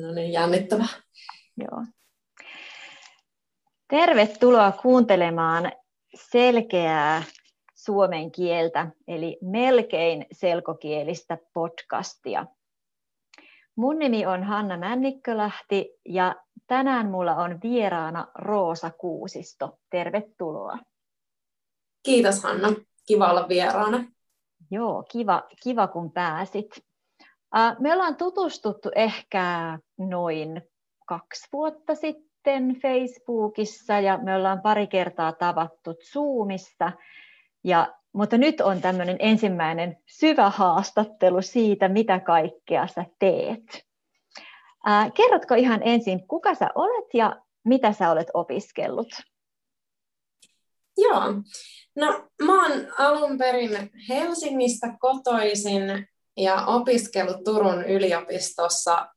No niin, jännittävää. Joo. Tervetuloa kuuntelemaan selkeää suomen kieltä, eli melkein selkokielistä podcastia. Mun nimi on Hanna Männikkölähti ja tänään mulla on vieraana Roosa Kuusisto. Tervetuloa. Kiitos Hanna, kiva olla vieraana. Joo, kiva, kiva kun pääsit. Me ollaan tutustuttu ehkä noin kaksi vuotta sitten Facebookissa ja me ollaan pari kertaa tavattu Zoomissa. Ja, mutta nyt on tämmöinen ensimmäinen syvä haastattelu siitä, mitä kaikkea sä teet. Ää, kerrotko ihan ensin, kuka sä olet ja mitä sä olet opiskellut? Joo, no mä oon alun perin Helsingistä kotoisin ja opiskellut Turun yliopistossa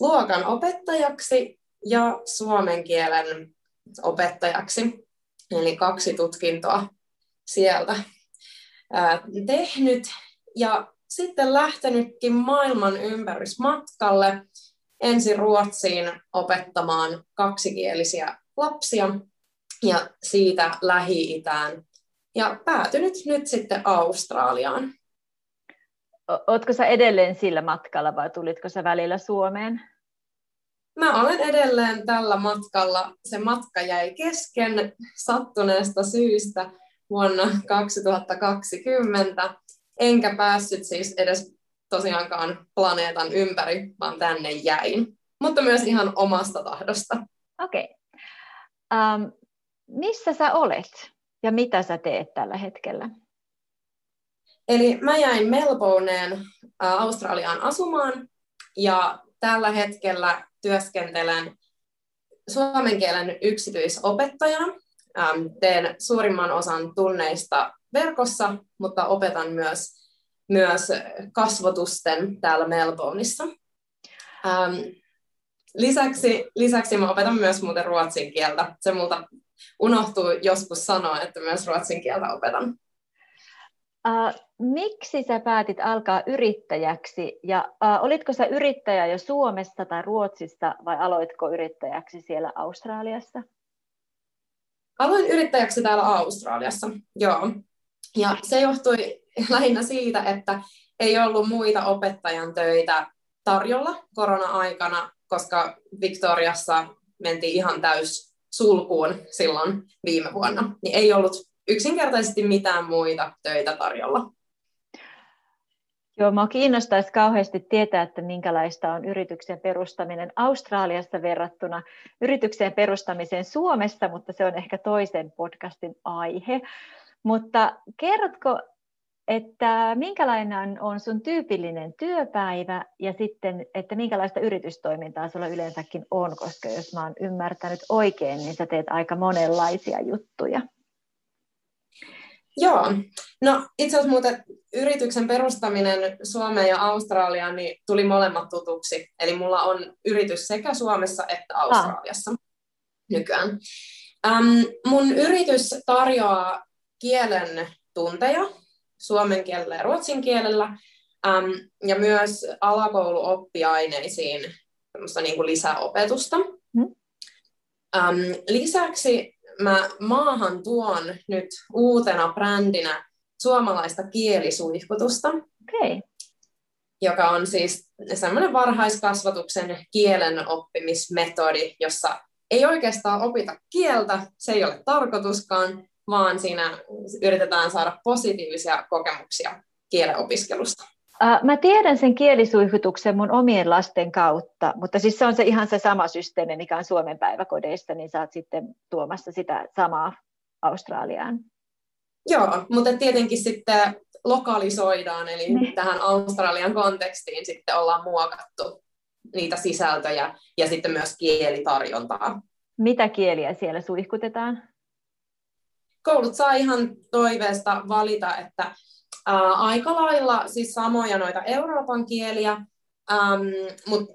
luokan opettajaksi ja suomen kielen opettajaksi. Eli kaksi tutkintoa sieltä ää, tehnyt. Ja sitten lähtenytkin maailman ympärysmatkalle ensin Ruotsiin opettamaan kaksikielisiä lapsia ja siitä Lähi-Itään. Ja päätynyt nyt sitten Australiaan. Oletko sä edelleen sillä matkalla vai tulitko sä välillä Suomeen? Mä olen edelleen tällä matkalla. Se matka jäi kesken sattuneesta syystä vuonna 2020. Enkä päässyt siis edes tosiaankaan planeetan ympäri, vaan tänne jäin. Mutta myös ihan omasta tahdosta. Okei. Okay. Um, missä sä olet ja mitä sä teet tällä hetkellä? Eli mä jäin Melbourneen Australiaan asumaan ja tällä hetkellä työskentelen suomen kielen yksityisopettajana. Teen suurimman osan tunneista verkossa, mutta opetan myös, myös kasvotusten täällä Melbourneissa. Lisäksi, lisäksi mä opetan myös muuten ruotsin kieltä. Se multa unohtuu joskus sanoa, että myös ruotsin kieltä opetan. Uh, miksi sä päätit alkaa yrittäjäksi ja uh, olitko sä yrittäjä jo Suomessa tai Ruotsissa vai aloitko yrittäjäksi siellä Australiassa? Aloin yrittäjäksi täällä Australiassa, joo. Ja se johtui lähinnä siitä, että ei ollut muita opettajan töitä tarjolla korona-aikana, koska Victoriassa mentiin ihan täys sulkuun silloin viime vuonna. Niin ei ollut yksinkertaisesti mitään muita töitä tarjolla. Joo, minua kiinnostaisi kauheasti tietää, että minkälaista on yrityksen perustaminen Australiassa verrattuna yrityksen perustamiseen Suomessa, mutta se on ehkä toisen podcastin aihe. Mutta kerrotko, että minkälainen on sun tyypillinen työpäivä ja sitten, että minkälaista yritystoimintaa sulla yleensäkin on, koska jos mä oon ymmärtänyt oikein, niin sä teet aika monenlaisia juttuja. Joo, no itse asiassa muuten yrityksen perustaminen Suomeen ja Australiaan niin tuli molemmat tutuksi. Eli mulla on yritys sekä Suomessa että Australiassa ah. nykyään. Ähm, mun yritys tarjoaa kielen tunteja suomen kielellä ja ruotsin kielellä ähm, ja myös alakouluoppiaineisiin niin kuin lisäopetusta. Hmm. Ähm, lisäksi mä maahan tuon nyt uutena brändinä suomalaista kielisuihkutusta, okay. joka on siis semmoinen varhaiskasvatuksen kielen oppimismetodi, jossa ei oikeastaan opita kieltä, se ei ole tarkoituskaan, vaan siinä yritetään saada positiivisia kokemuksia kielen opiskelusta. Mä tiedän sen kielisuihkutuksen mun omien lasten kautta, mutta siis se on se ihan se sama systeemi, mikä on Suomen päiväkodeissa, niin sä oot sitten tuomassa sitä samaa Australiaan. Joo, mutta tietenkin sitten lokalisoidaan, eli niin. tähän Australian kontekstiin sitten ollaan muokattu niitä sisältöjä ja sitten myös kielitarjontaa. Mitä kieliä siellä suihkutetaan? Koulut saa ihan toiveesta valita, että ää, aika lailla siis samoja noita Euroopan kieliä, äm, mutta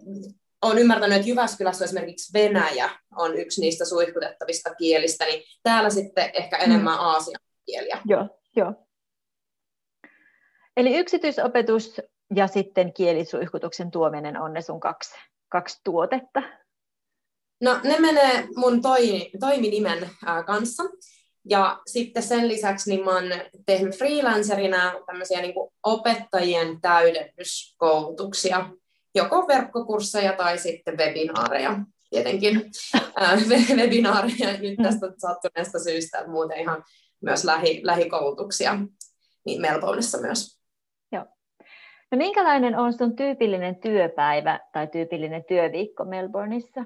olen ymmärtänyt, että Jyväskylässä esimerkiksi Venäjä on yksi niistä suihkutettavista kielistä, niin täällä sitten ehkä enemmän mm. Aasian kieliä. Joo, joo. Eli yksityisopetus ja sitten kielisuihkutuksen tuominen on ne sun kaksi, kaksi tuotetta? No ne menee mun toi, toiminimen kanssa. Ja sitten sen lisäksi niin mä oon tehnyt freelancerina tämmöisiä niin opettajien täydennyskoulutuksia, joko verkkokursseja tai sitten webinaareja tietenkin ää, webinaareja nyt tästä sattuneesta syystä, muuten ihan myös lähi, lähikoulutuksia niin Melbourneissa myös. Joo. No minkälainen on sun tyypillinen työpäivä tai tyypillinen työviikko Melbourneissa?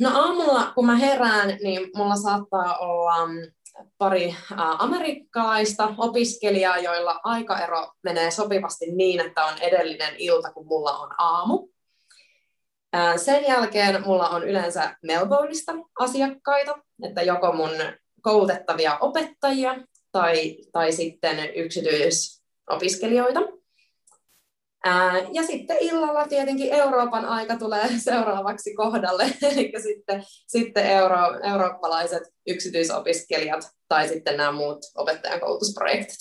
No aamulla, kun mä herään, niin mulla saattaa olla mm, pari amerikkalaista opiskelijaa, joilla aikaero menee sopivasti niin, että on edellinen ilta, kun mulla on aamu. Sen jälkeen mulla on yleensä Melbourneista asiakkaita, että joko mun koulutettavia opettajia tai, tai sitten yksityisopiskelijoita. Ja sitten illalla tietenkin Euroopan aika tulee seuraavaksi kohdalle, eli sitten, sitten euro, eurooppalaiset yksityisopiskelijat tai sitten nämä muut opettajan koulutusprojektit.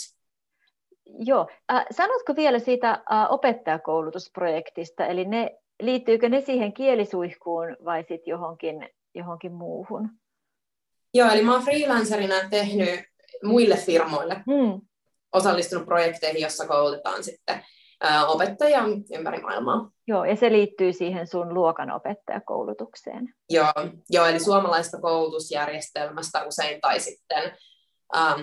Joo. Äh, sanotko vielä siitä äh, opettajakoulutusprojektista, eli ne liittyykö ne siihen kielisuihkuun vai sitten johonkin, johonkin muuhun? Joo, eli mä oon freelancerina tehnyt muille firmoille, hmm. osallistunut projekteihin, jossa koulutetaan sitten opettajia ympäri maailmaa. Joo, ja se liittyy siihen sun luokanopettajakoulutukseen. Joo, joo eli suomalaista koulutusjärjestelmästä usein tai sitten ähm,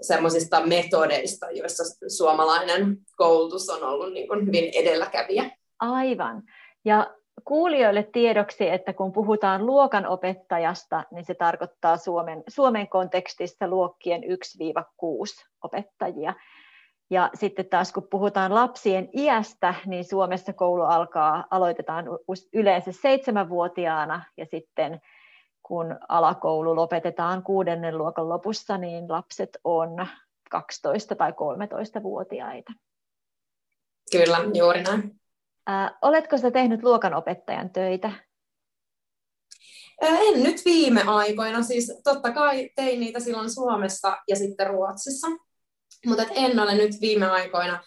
semmoisista metodeista, joissa suomalainen koulutus on ollut niin kuin hyvin edelläkävijä. Aivan. Ja kuulijoille tiedoksi, että kun puhutaan luokanopettajasta, niin se tarkoittaa Suomen, Suomen kontekstissa luokkien 1-6 opettajia. Ja sitten taas kun puhutaan lapsien iästä, niin Suomessa koulu alkaa, aloitetaan yleensä seitsemänvuotiaana ja sitten kun alakoulu lopetetaan kuudennen luokan lopussa, niin lapset on 12 tai 13-vuotiaita. Kyllä, juuri näin. Äh, oletko sä tehnyt luokanopettajan töitä? En nyt viime aikoina, siis totta kai tein niitä silloin Suomessa ja sitten Ruotsissa, mutta en ole nyt viime aikoina.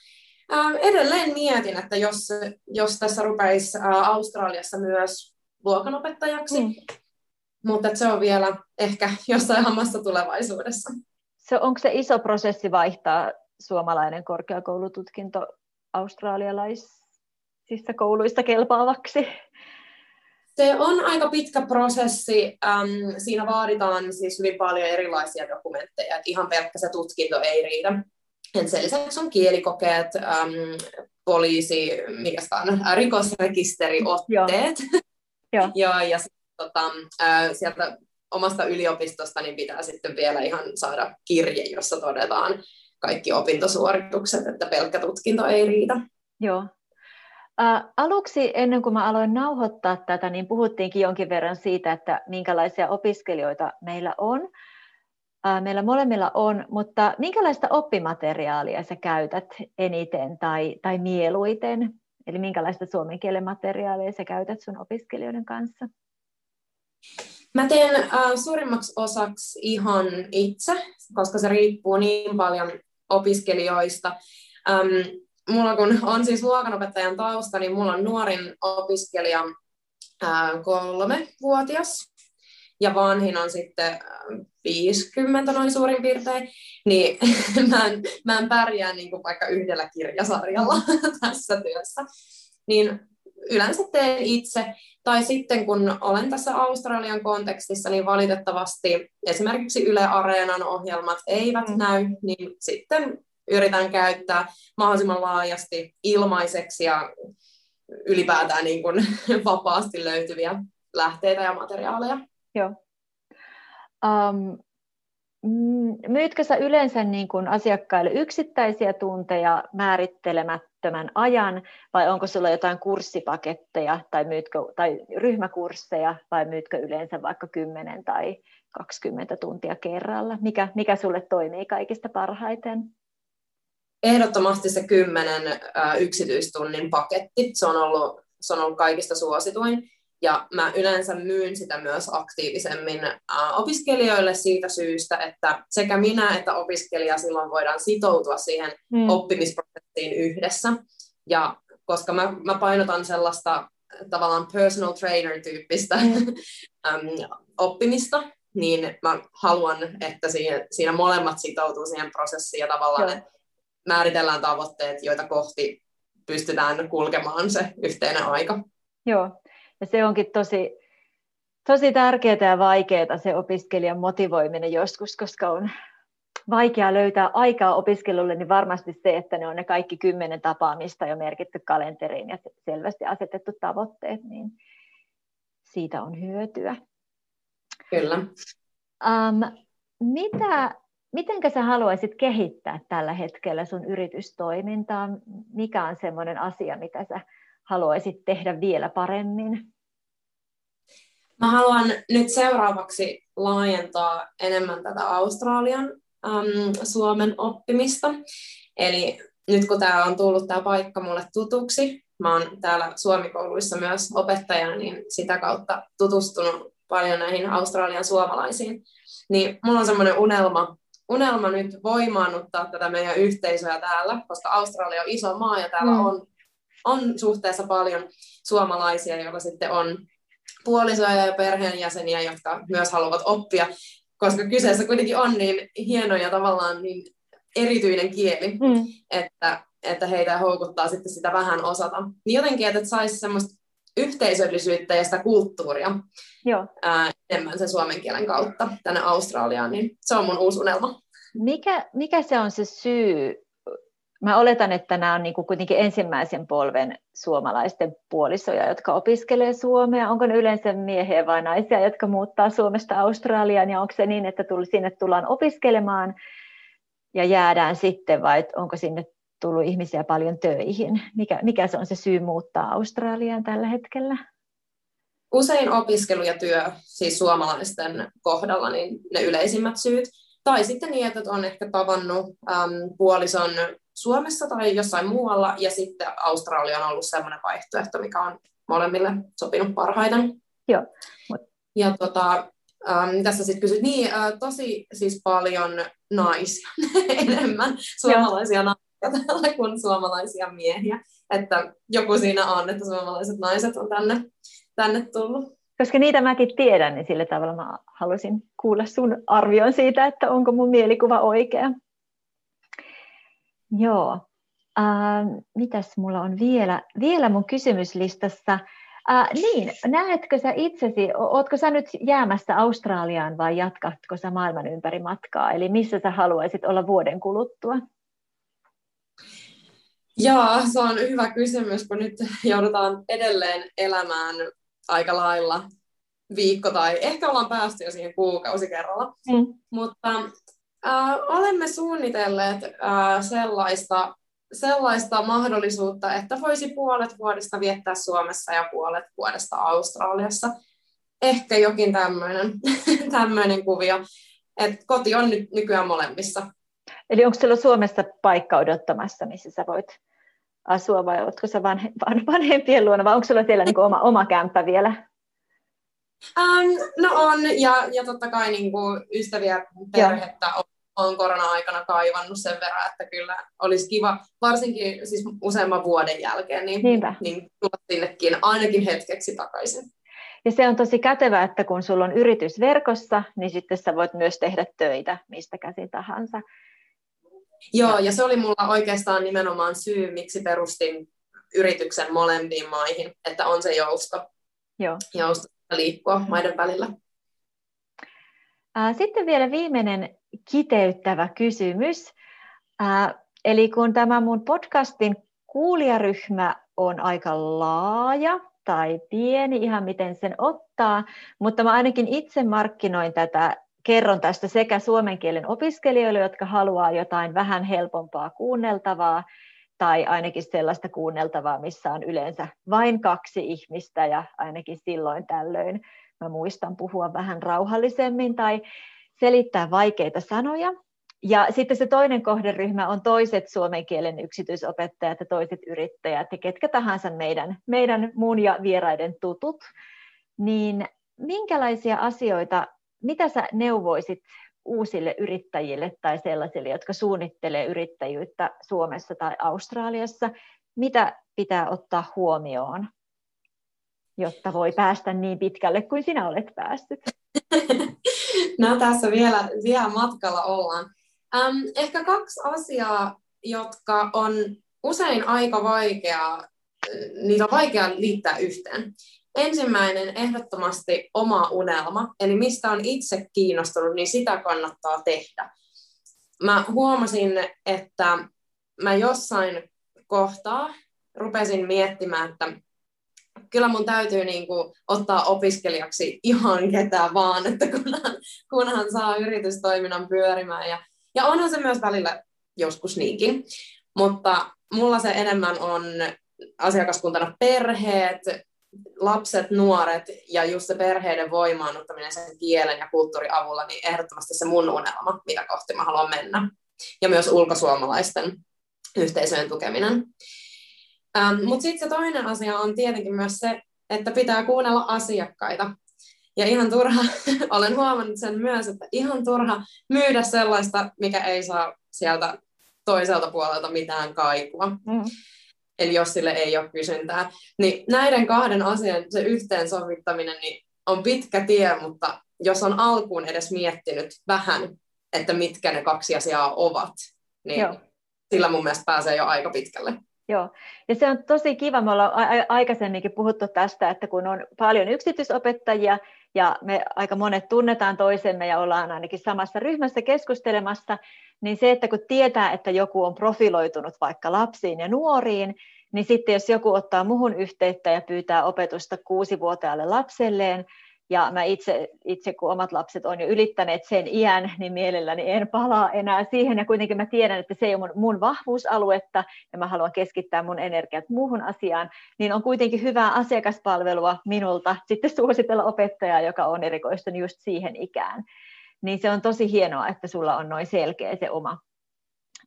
Edelleen mietin, että jos, jos tässä rupeisi Australiassa myös luokanopettajaksi, mm. mutta se on vielä ehkä jossain hammassa tulevaisuudessa. Se, onko se iso prosessi vaihtaa suomalainen korkeakoulututkinto australialais siis kouluista kelpaavaksi? Se on aika pitkä prosessi. Ähm, siinä vaaditaan siis hyvin paljon erilaisia dokumentteja. Et ihan pelkkä se tutkinto ei riitä. Et sen lisäksi on kielikokeet, ähm, poliisi, mikä on, rikosrekisteriotteet. Joo. ja, ja sit, tota, äh, sieltä omasta yliopistosta niin pitää sitten vielä ihan saada kirje, jossa todetaan kaikki opintosuoritukset, että pelkkä tutkinto ei riitä. Joo, Aluksi ennen kuin mä aloin nauhoittaa tätä, niin puhuttiinkin jonkin verran siitä, että minkälaisia opiskelijoita meillä on. Meillä molemmilla on, mutta minkälaista oppimateriaalia sä käytät eniten tai, tai mieluiten? Eli minkälaista suomen kielen materiaalia sä käytät sun opiskelijoiden kanssa? Mä teen äh, suurimmaksi osaksi ihan itse, koska se riippuu niin paljon opiskelijoista. Ähm, mulla kun on siis luokanopettajan tausta, niin mulla on nuorin opiskelija kolme-vuotias ja vanhin on sitten 50 noin suurin piirtein, niin mä en, mä en pärjää niin kuin vaikka yhdellä kirjasarjalla tässä työssä. Niin yleensä teen itse, tai sitten kun olen tässä Australian kontekstissa, niin valitettavasti esimerkiksi Yle Areenan ohjelmat eivät mm. näy, niin sitten yritän käyttää mahdollisimman laajasti ilmaiseksi ja ylipäätään niin kuin vapaasti löytyviä lähteitä ja materiaaleja. Joo. Um, myytkö sä yleensä niin kuin asiakkaille yksittäisiä tunteja määrittelemättömän ajan, vai onko sulla jotain kurssipaketteja tai, myytkö, tai ryhmäkursseja, vai myytkö yleensä vaikka 10 tai 20 tuntia kerralla? Mikä, mikä sulle toimii kaikista parhaiten? Ehdottomasti se kymmenen yksityistunnin paketti, se on, ollut, se on ollut kaikista suosituin. Ja mä yleensä myyn sitä myös aktiivisemmin opiskelijoille siitä syystä, että sekä minä että opiskelija silloin voidaan sitoutua siihen hmm. oppimisprosessiin yhdessä. Ja koska mä, mä painotan sellaista tavallaan personal trainer-tyyppistä mm. oppimista, niin mä haluan, että siinä, siinä molemmat sitoutuu siihen prosessiin ja tavallaan Joo. Määritellään tavoitteet, joita kohti pystytään kulkemaan se yhteinen aika. Joo, ja se onkin tosi, tosi tärkeää ja vaikeaa se opiskelijan motivoiminen joskus, koska on vaikea löytää aikaa opiskelulle, niin varmasti se, että ne on ne kaikki kymmenen tapaamista jo merkitty kalenteriin ja selvästi asetettu tavoitteet, niin siitä on hyötyä. Kyllä. Um, mitä, mitenkä sä haluaisit kehittää tällä hetkellä sun yritystoimintaa? Mikä on semmoinen asia, mitä sä haluaisit tehdä vielä paremmin? Mä haluan nyt seuraavaksi laajentaa enemmän tätä Australian äm, Suomen oppimista. Eli nyt kun tämä on tullut tämä paikka mulle tutuksi, mä oon täällä Suomikouluissa myös opettajana, niin sitä kautta tutustunut paljon näihin Australian suomalaisiin. Niin mulla on semmoinen unelma, unelma nyt voimaannuttaa tätä meidän yhteisöä täällä, koska Australia on iso maa ja täällä mm. on, on suhteessa paljon suomalaisia, joilla sitten on puolisoja ja perheenjäseniä, jotka myös haluavat oppia, koska kyseessä kuitenkin on niin hieno ja tavallaan niin erityinen kieli, mm. että, että heitä houkuttaa sitten sitä vähän osata. Niin jotenkin, että saisi semmoista yhteisöllisyyttä ja sitä kulttuuria Joo. Ää, enemmän sen suomen kielen kautta tänne Australiaan, niin se on mun uusi unelma. Mikä, mikä se on se syy? Mä oletan, että nämä on niin kuin kuitenkin ensimmäisen polven suomalaisten puolisoja, jotka opiskelee suomea. Onko ne yleensä miehiä vai naisia, jotka muuttaa Suomesta Australiaan? Ja onko se niin, että sinne tullaan opiskelemaan ja jäädään sitten, vai onko sinne tullut ihmisiä paljon töihin? Mikä, mikä se on se syy muuttaa Australiaan tällä hetkellä? Usein opiskelu ja työ, siis suomalaisten kohdalla, niin ne yleisimmät syyt. Tai sitten niin, että on ehkä tavannut äm, puolison Suomessa tai jossain muualla, ja sitten Australia on ollut sellainen vaihtoehto, mikä on molemmille sopinut parhaiten. Joo. Ja tota, ähm, tässä sitten kysyt, niin äh, tosi siis paljon naisia enemmän, suomalaisia Joo. Naisia täällä kuin suomalaisia miehiä. Että joku siinä on, että suomalaiset naiset on tänne, tänne tullut. Koska niitä mäkin tiedän, niin sillä tavalla mä haluaisin kuulla sun arvion siitä, että onko mun mielikuva oikea. Joo. Äh, mitäs mulla on vielä, vielä mun kysymyslistassa? Äh, niin, näetkö sä itsesi, ootko sä nyt jäämässä Australiaan vai jatkatko sä maailman ympäri matkaa? Eli missä sä haluaisit olla vuoden kuluttua? Joo, se on hyvä kysymys, kun nyt joudutaan edelleen elämään aika lailla viikko tai ehkä ollaan päästy jo siihen kuukausi kerralla. Mm. Mutta äh, olemme suunnitelleet äh, sellaista, sellaista mahdollisuutta, että voisi puolet vuodesta viettää Suomessa ja puolet vuodesta Australiassa. Ehkä jokin tämmöinen kuvio. Et koti on nyt nykyään molemmissa. Eli onko sinulla Suomessa paikka odottamassa, missä sä voit asua vai oletko sä vanhe, vanhempien luona vai onko sulla siellä niin oma, oma kämppä vielä? Um, no on ja, ja totta kai niin kuin ystäviä perhettä on, on korona-aikana kaivannut sen verran, että kyllä olisi kiva, varsinkin siis useamman vuoden jälkeen, niin, niin tulla sinnekin ainakin hetkeksi takaisin. Ja se on tosi kätevä, että kun sulla on yritys verkossa, niin sitten sä voit myös tehdä töitä mistä käsin tahansa. Joo, ja se oli mulla oikeastaan nimenomaan syy, miksi perustin yrityksen molempiin maihin, että on se jousto, Joo. jousto liikkua maiden välillä. Sitten vielä viimeinen kiteyttävä kysymys. Eli kun tämä mun podcastin kuulijaryhmä on aika laaja tai pieni, ihan miten sen ottaa, mutta mä ainakin itse markkinoin tätä kerron tästä sekä suomen kielen opiskelijoille, jotka haluaa jotain vähän helpompaa kuunneltavaa, tai ainakin sellaista kuunneltavaa, missä on yleensä vain kaksi ihmistä, ja ainakin silloin tällöin mä muistan puhua vähän rauhallisemmin tai selittää vaikeita sanoja. Ja sitten se toinen kohderyhmä on toiset suomen kielen yksityisopettajat ja toiset yrittäjät ja ketkä tahansa meidän, meidän muun ja vieraiden tutut. Niin minkälaisia asioita mitä sä neuvoisit uusille yrittäjille tai sellaisille, jotka suunnittelee yrittäjyyttä Suomessa tai Australiassa? Mitä pitää ottaa huomioon, jotta voi päästä niin pitkälle kuin sinä olet päässyt? No tässä vielä, vielä matkalla ollaan. Ähm, ehkä kaksi asiaa, jotka on usein aika vaikeaa, niitä on vaikea liittää yhteen. Ensimmäinen ehdottomasti oma unelma, eli mistä on itse kiinnostunut, niin sitä kannattaa tehdä. Mä huomasin, että mä jossain kohtaa rupesin miettimään, että kyllä mun täytyy niin kuin ottaa opiskelijaksi ihan ketään vaan, että kunhan, kunhan saa yritystoiminnan pyörimään. Ja, ja onhan se myös välillä joskus niinkin. Mutta mulla se enemmän on asiakaskuntana perheet, lapset, nuoret ja just se perheiden voimaannuttaminen sen kielen ja kulttuurin avulla, niin ehdottomasti se mun unelma, mitä kohti mä haluan mennä. Ja myös ulkosuomalaisten yhteisöjen tukeminen. Ähm, Mutta sitten se toinen asia on tietenkin myös se, että pitää kuunnella asiakkaita. Ja ihan turha, olen huomannut sen myös, että ihan turha myydä sellaista, mikä ei saa sieltä toiselta puolelta mitään kaikua. Mm. Eli jos sille ei ole kysyntää. Niin näiden kahden asian se yhteensovittaminen niin on pitkä tie, mutta jos on alkuun edes miettinyt vähän, että mitkä ne kaksi asiaa ovat, niin Joo. sillä mun mielestä pääsee jo aika pitkälle. Joo, ja se on tosi kiva, me ollaan aikaisemminkin puhuttu tästä, että kun on paljon yksityisopettajia ja me aika monet tunnetaan toisemme ja ollaan ainakin samassa ryhmässä keskustelemassa, niin se, että kun tietää, että joku on profiloitunut vaikka lapsiin ja nuoriin, niin sitten jos joku ottaa muhun yhteyttä ja pyytää opetusta kuusivuotiaalle lapselleen, ja mä itse, itse, kun omat lapset on jo ylittäneet sen iän, niin mielelläni en palaa enää siihen. Ja kuitenkin mä tiedän, että se ei ole mun, mun vahvuusaluetta ja mä haluan keskittää mun energiat muuhun asiaan. Niin on kuitenkin hyvää asiakaspalvelua minulta sitten suositella opettajaa, joka on erikoistunut just siihen ikään. Niin se on tosi hienoa, että sulla on noin selkeä se oma,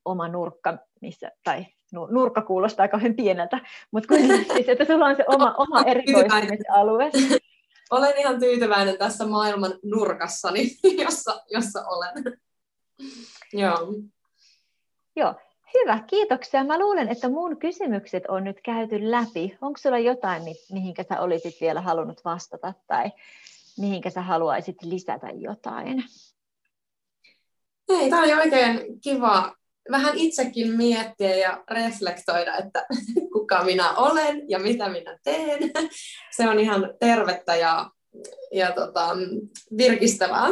oma nurkka, missä, tai nurkka kuulostaa kauhean pieneltä, mutta kuitenkin siis, että sulla on se oma, oma erikoistumisalue. Olen ihan tyytyväinen tässä maailman nurkassani, jossa, jossa olen. Joo. Joo, hyvä, kiitoksia. Mä luulen, että mun kysymykset on nyt käyty läpi. Onko sulla jotain, mihinkä sä olisit vielä halunnut vastata tai mihinkä sä haluaisit lisätä jotain? Ei, tämä oli oikein kiva vähän itsekin miettiä ja reflektoida, että kuka minä olen ja mitä minä teen. Se on ihan tervettä ja, ja tota, virkistävää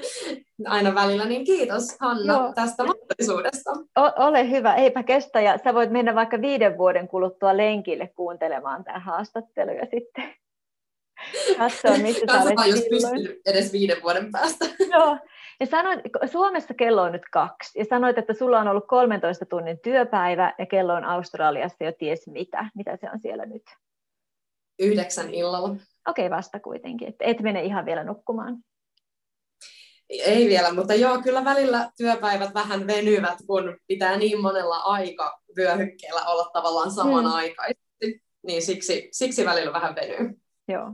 aina välillä, niin kiitos Hanna Joo. tästä mahdollisuudesta. O- ole hyvä, eipä kestä ja sä voit mennä vaikka viiden vuoden kuluttua lenkille kuuntelemaan tämän haastattelun ja sitten katsoa, missä Katsotaan, jos pystyy edes viiden vuoden päästä. Joo, ja sanoit, Suomessa kello on nyt kaksi, ja sanoit, että sulla on ollut 13 tunnin työpäivä, ja kello on Australiassa jo ties mitä. Mitä se on siellä nyt? Yhdeksän illalla. Okei, okay, vasta kuitenkin. Et, et mene ihan vielä nukkumaan. Ei vielä, mutta joo, kyllä välillä työpäivät vähän venyvät, kun pitää niin monella aika vyöhykkeellä olla tavallaan samanaikaisesti. Hmm. Niin siksi, siksi välillä vähän venyy. Joo.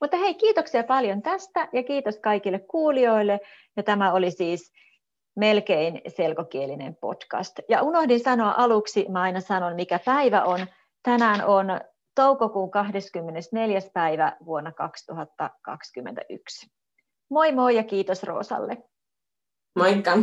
Mutta hei, kiitoksia paljon tästä ja kiitos kaikille kuulijoille. Ja tämä oli siis melkein selkokielinen podcast. Ja unohdin sanoa aluksi, mä aina sanon mikä päivä on. Tänään on toukokuun 24. päivä vuonna 2021. Moi moi ja kiitos Roosalle. Moikka.